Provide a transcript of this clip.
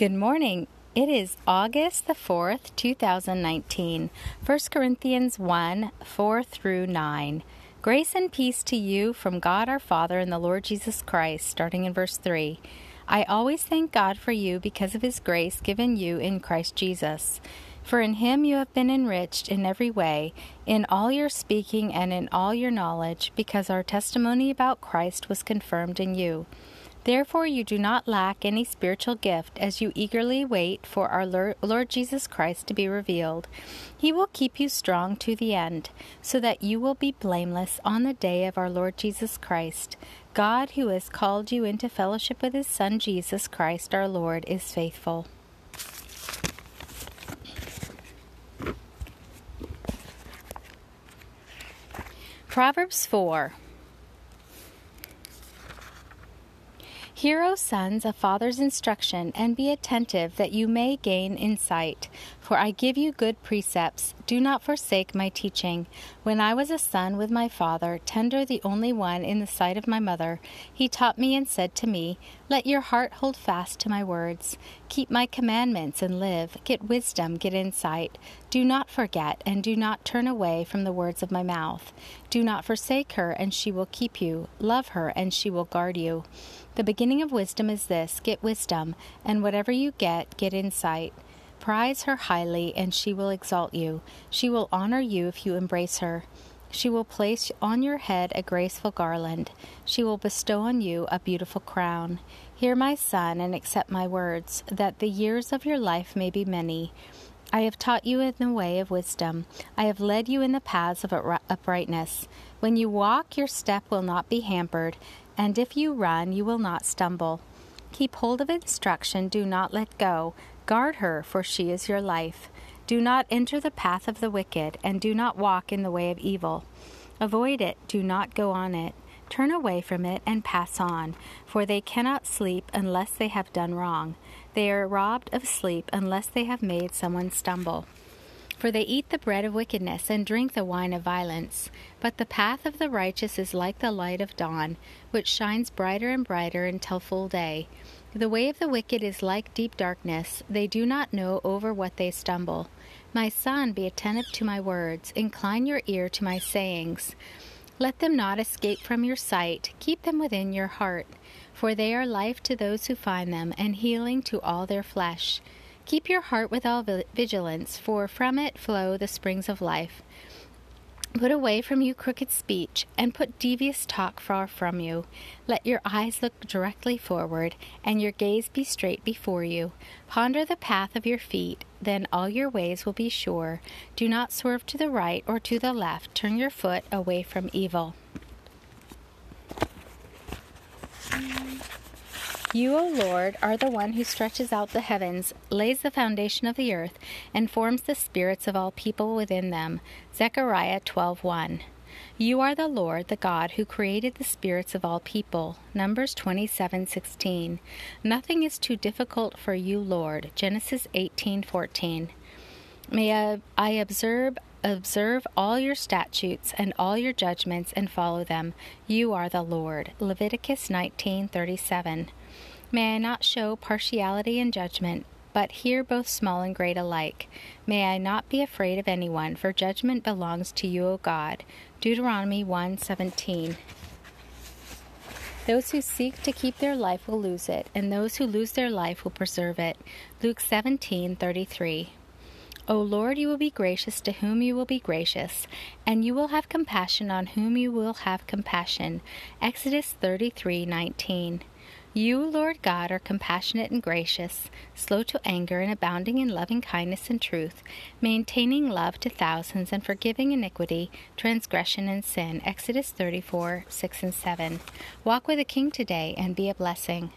Good morning. It is August the 4th, 2019. 1 Corinthians 1 4 through 9. Grace and peace to you from God our Father and the Lord Jesus Christ, starting in verse 3. I always thank God for you because of his grace given you in Christ Jesus. For in him you have been enriched in every way, in all your speaking and in all your knowledge, because our testimony about Christ was confirmed in you. Therefore, you do not lack any spiritual gift as you eagerly wait for our Lord Jesus Christ to be revealed. He will keep you strong to the end, so that you will be blameless on the day of our Lord Jesus Christ. God, who has called you into fellowship with his Son Jesus Christ our Lord, is faithful. Proverbs 4 Hear, O sons, a father's instruction, and be attentive that you may gain insight. For I give you good precepts. Do not forsake my teaching. When I was a son with my father, tender the only one in the sight of my mother, he taught me and said to me, Let your heart hold fast to my words. Keep my commandments and live. Get wisdom, get insight. Do not forget, and do not turn away from the words of my mouth. Do not forsake her, and she will keep you. Love her, and she will guard you. The beginning of wisdom is this get wisdom, and whatever you get, get insight. Prize her highly, and she will exalt you. She will honor you if you embrace her. She will place on your head a graceful garland. She will bestow on you a beautiful crown. Hear, my son, and accept my words, that the years of your life may be many. I have taught you in the way of wisdom. I have led you in the paths of uprightness. When you walk, your step will not be hampered, and if you run, you will not stumble. Keep hold of instruction, do not let go. Guard her, for she is your life. Do not enter the path of the wicked, and do not walk in the way of evil. Avoid it, do not go on it. Turn away from it and pass on, for they cannot sleep unless they have done wrong. They are robbed of sleep unless they have made someone stumble. For they eat the bread of wickedness and drink the wine of violence. But the path of the righteous is like the light of dawn, which shines brighter and brighter until full day. The way of the wicked is like deep darkness. They do not know over what they stumble. My son, be attentive to my words. Incline your ear to my sayings. Let them not escape from your sight. Keep them within your heart. For they are life to those who find them, and healing to all their flesh. Keep your heart with all vigilance, for from it flow the springs of life. Put away from you crooked speech, and put devious talk far from you. Let your eyes look directly forward, and your gaze be straight before you. Ponder the path of your feet, then all your ways will be sure. Do not swerve to the right or to the left. Turn your foot away from evil. You, O Lord, are the one who stretches out the heavens, lays the foundation of the earth, and forms the spirits of all people within them. Zechariah 12:1. You are the Lord, the God who created the spirits of all people. Numbers 27:16. Nothing is too difficult for you, Lord. Genesis 18:14. May I, observe observe all your statutes and all your judgments and follow them. You are the Lord. Leviticus 19:37. May I not show partiality in judgment, but hear both small and great alike. May I not be afraid of anyone, for judgment belongs to you, O God. Deuteronomy 1:17. Those who seek to keep their life will lose it, and those who lose their life will preserve it. Luke 17:33. O Lord, you will be gracious to whom you will be gracious, and you will have compassion on whom you will have compassion. Exodus 33:19. You, Lord God, are compassionate and gracious, slow to anger and abounding in loving kindness and truth, maintaining love to thousands and forgiving iniquity, transgression, and sin. Exodus 34 6 and 7. Walk with the King today and be a blessing.